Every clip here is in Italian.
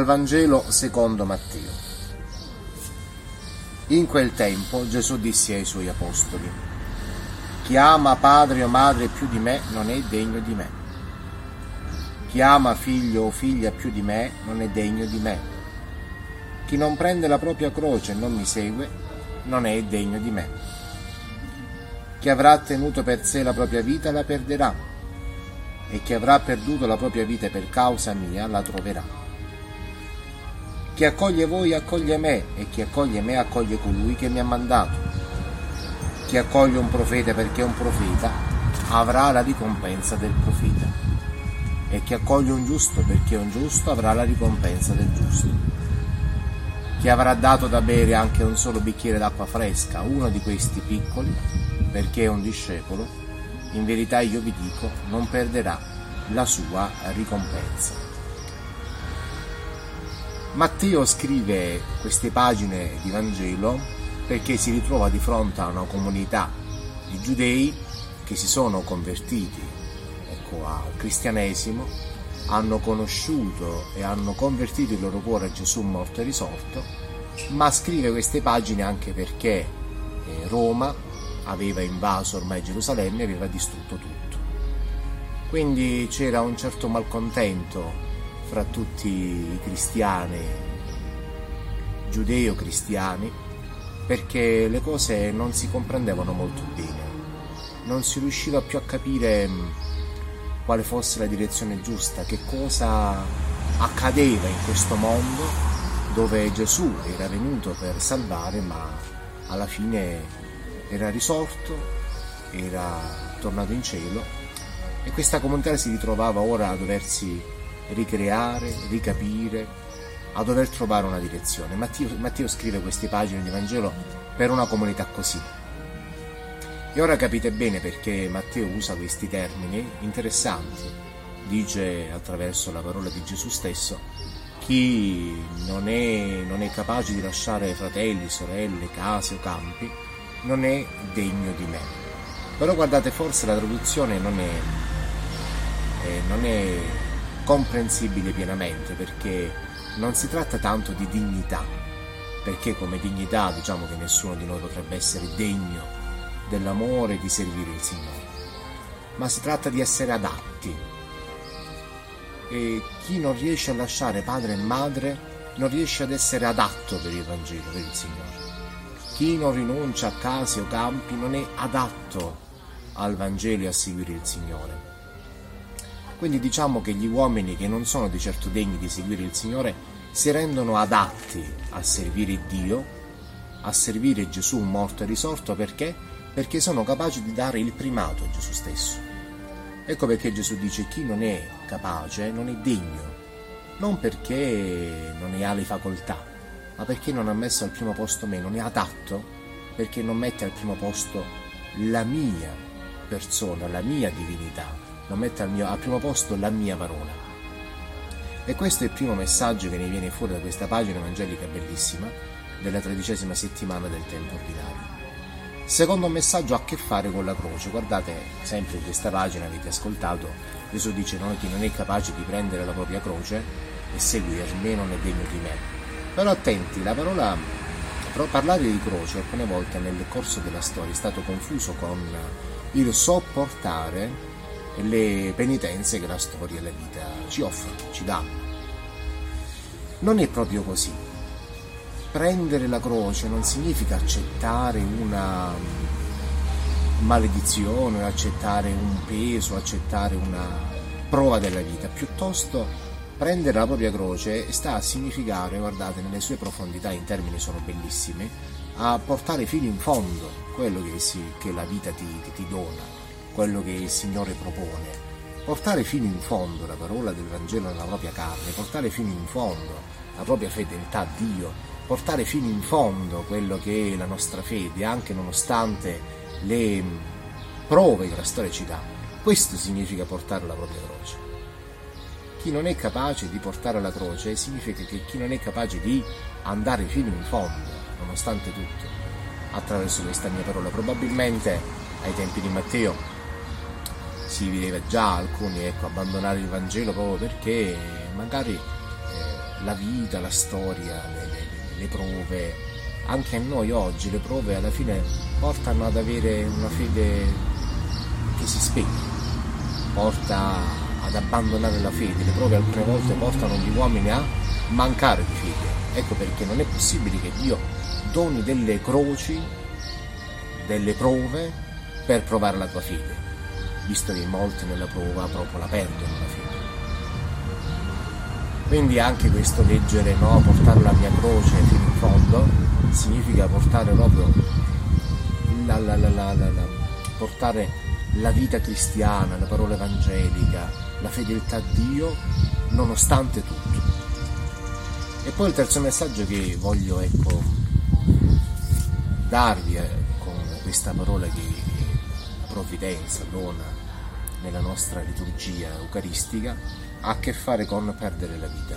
Dal Vangelo secondo Matteo. In quel tempo Gesù disse ai suoi apostoli, Chi ama padre o madre più di me non è degno di me. Chi ama figlio o figlia più di me non è degno di me. Chi non prende la propria croce e non mi segue non è degno di me. Chi avrà tenuto per sé la propria vita la perderà, e chi avrà perduto la propria vita per causa mia la troverà. Chi accoglie voi accoglie me e chi accoglie me accoglie colui che mi ha mandato. Chi accoglie un profeta perché è un profeta avrà la ricompensa del profeta e chi accoglie un giusto perché è un giusto avrà la ricompensa del giusto. Chi avrà dato da bere anche un solo bicchiere d'acqua fresca uno di questi piccoli perché è un discepolo, in verità io vi dico, non perderà la sua ricompensa. Matteo scrive queste pagine di Vangelo perché si ritrova di fronte a una comunità di giudei che si sono convertiti ecco, al cristianesimo, hanno conosciuto e hanno convertito il loro cuore a Gesù morto e risorto, ma scrive queste pagine anche perché eh, Roma aveva invaso ormai Gerusalemme e aveva distrutto tutto. Quindi c'era un certo malcontento fra tutti i cristiani, giudeo-cristiani, perché le cose non si comprendevano molto bene, non si riusciva più a capire mm, quale fosse la direzione giusta, che cosa accadeva in questo mondo dove Gesù era venuto per salvare, ma alla fine era risorto, era tornato in cielo. E questa comunità si ritrovava ora a doversi ricreare, ricapire, a dover trovare una direzione. Matteo, Matteo scrive queste pagine di Vangelo per una comunità così. E ora capite bene perché Matteo usa questi termini interessanti. Dice attraverso la parola di Gesù stesso, chi non è, non è capace di lasciare fratelli, sorelle, case o campi, non è degno di me. Però guardate, forse la traduzione non è, eh, non è comprensibile pienamente perché non si tratta tanto di dignità, perché come dignità diciamo che nessuno di noi potrebbe essere degno dell'amore di servire il Signore, ma si tratta di essere adatti. E chi non riesce a lasciare padre e madre non riesce ad essere adatto per il Vangelo, per il Signore. Chi non rinuncia a case o campi non è adatto al Vangelo e a seguire il Signore. Quindi diciamo che gli uomini che non sono di certo degni di seguire il Signore si rendono adatti a servire Dio, a servire Gesù morto e risorto perché? Perché sono capaci di dare il primato a Gesù stesso. Ecco perché Gesù dice chi non è capace non è degno, non perché non ne ha le facoltà, ma perché non ha messo al primo posto me, non è adatto, perché non mette al primo posto la mia persona, la mia divinità, non mette al, mio, al primo posto la mia parola. E questo è il primo messaggio che ne viene fuori da questa pagina evangelica bellissima della tredicesima settimana del tempo ordinario. Secondo messaggio ha a che fare con la croce. Guardate, sempre in questa pagina avete ascoltato, Gesù dice no, chi non è capace di prendere la propria croce e seguirmi non è degno di me. Però attenti, la parola parlare di croce alcune volte nel corso della storia è stato confuso con il sopportare le penitenze che la storia e la vita ci offrono, ci danno. Non è proprio così. Prendere la croce non significa accettare una maledizione, accettare un peso, accettare una prova della vita, piuttosto prendere la propria croce sta a significare, guardate, nelle sue profondità, in termini sono bellissimi, a portare fino in fondo quello che, si, che la vita ti, ti, ti dona, quello che il Signore propone. Portare fino in fondo la parola del Vangelo nella propria carne, portare fino in fondo la propria fedeltà a Dio, portare fino in fondo quello che è la nostra fede, anche nonostante le prove che la storia ci dà. Questo significa portare la propria croce. Chi non è capace di portare la croce significa che chi non è capace di andare fino in fondo, nonostante tutto, attraverso questa mia parola. Probabilmente ai tempi di Matteo si vedeva già alcuni ecco, abbandonare il Vangelo proprio perché magari eh, la vita, la storia, le, le, le prove, anche a noi oggi le prove alla fine portano ad avere una fede che si spegne, porta ad abbandonare la fede, le prove alcune volte portano gli uomini a mancare di fede. Ecco perché non è possibile che Dio doni delle croci, delle prove per provare la tua fede, visto che molti nella prova proprio la perdono la fede. Quindi anche questo leggere, no, portare la mia croce fino in fondo, significa portare proprio la, la, la, portare la vita cristiana, la parola evangelica, la fedeltà a Dio, nonostante tutto. E poi il terzo messaggio che voglio ecco, darvi eh, con questa parola che provvidenza dona nella nostra liturgia eucaristica ha a che fare con perdere la vita.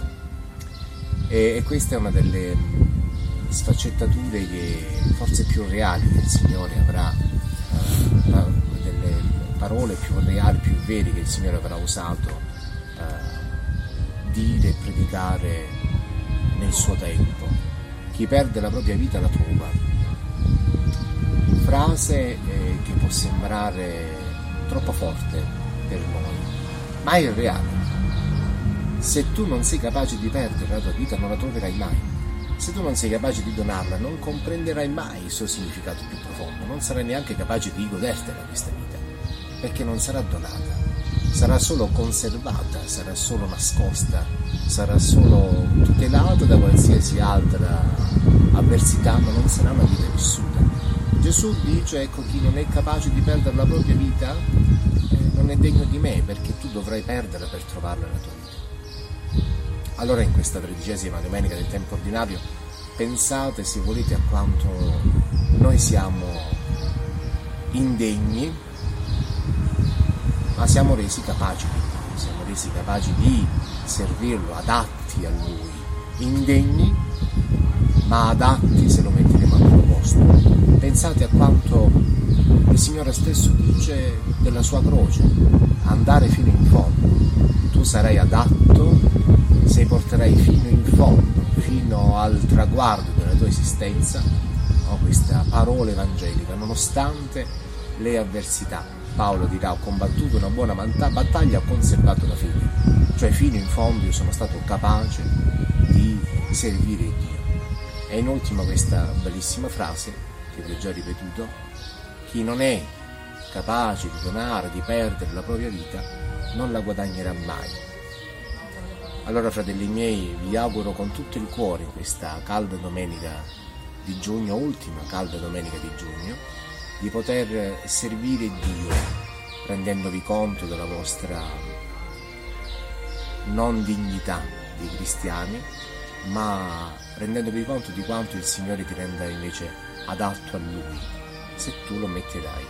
E, e questa è una delle sfaccettature che forse più reali che il Signore avrà, uh, delle parole più reali, più vere che il Signore avrà usato uh, dire e predicare nel suo tempo. Chi perde la propria vita la trova. Frase eh, che può sembrare troppo forte per noi, ma è reale. Se tu non sei capace di perdere la tua vita non la troverai mai. Se tu non sei capace di donarla non comprenderai mai il suo significato più profondo, non sarai neanche capace di godertela questa vita, perché non sarà donata, sarà solo conservata, sarà solo nascosta, sarà solo tutelata da qualsiasi altra avversità, ma non sarà una vita vissuta. Gesù dice, ecco, chi non è capace di perdere la propria vita non è degno di me, perché tu dovrai perderla per trovarla nella tua vita. Allora in questa tredicesima domenica del tempo ordinario pensate se volete a quanto noi siamo indegni, ma siamo resi capaci di Dio, siamo resi capaci di servirlo, adatti a Lui, indegni, ma adatti se lo metteremo al suo posto. Pensate a quanto il Signore stesso dice della sua croce, andare fino in fondo. Tu sarai adatto se porterai fino in fondo, fino al traguardo della tua esistenza, no, questa parola evangelica, nonostante le avversità. Paolo dirà ho combattuto una buona battaglia, ho conservato la fede, cioè fino in fondo io sono stato capace di servire Dio. E in ultimo questa bellissima frase che vi ho già ripetuto, chi non è capace di donare, di perdere la propria vita, non la guadagnerà mai. Allora, fratelli miei, vi auguro con tutto il cuore questa calda domenica di giugno, ultima calda domenica di giugno, di poter servire Dio rendendovi conto della vostra non dignità di cristiani, ma rendendovi conto di quanto il Signore ti renda invece adatto a Lui, se tu lo metterai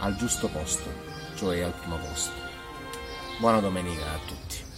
al giusto posto, cioè al primo posto. Buona domenica a tutti.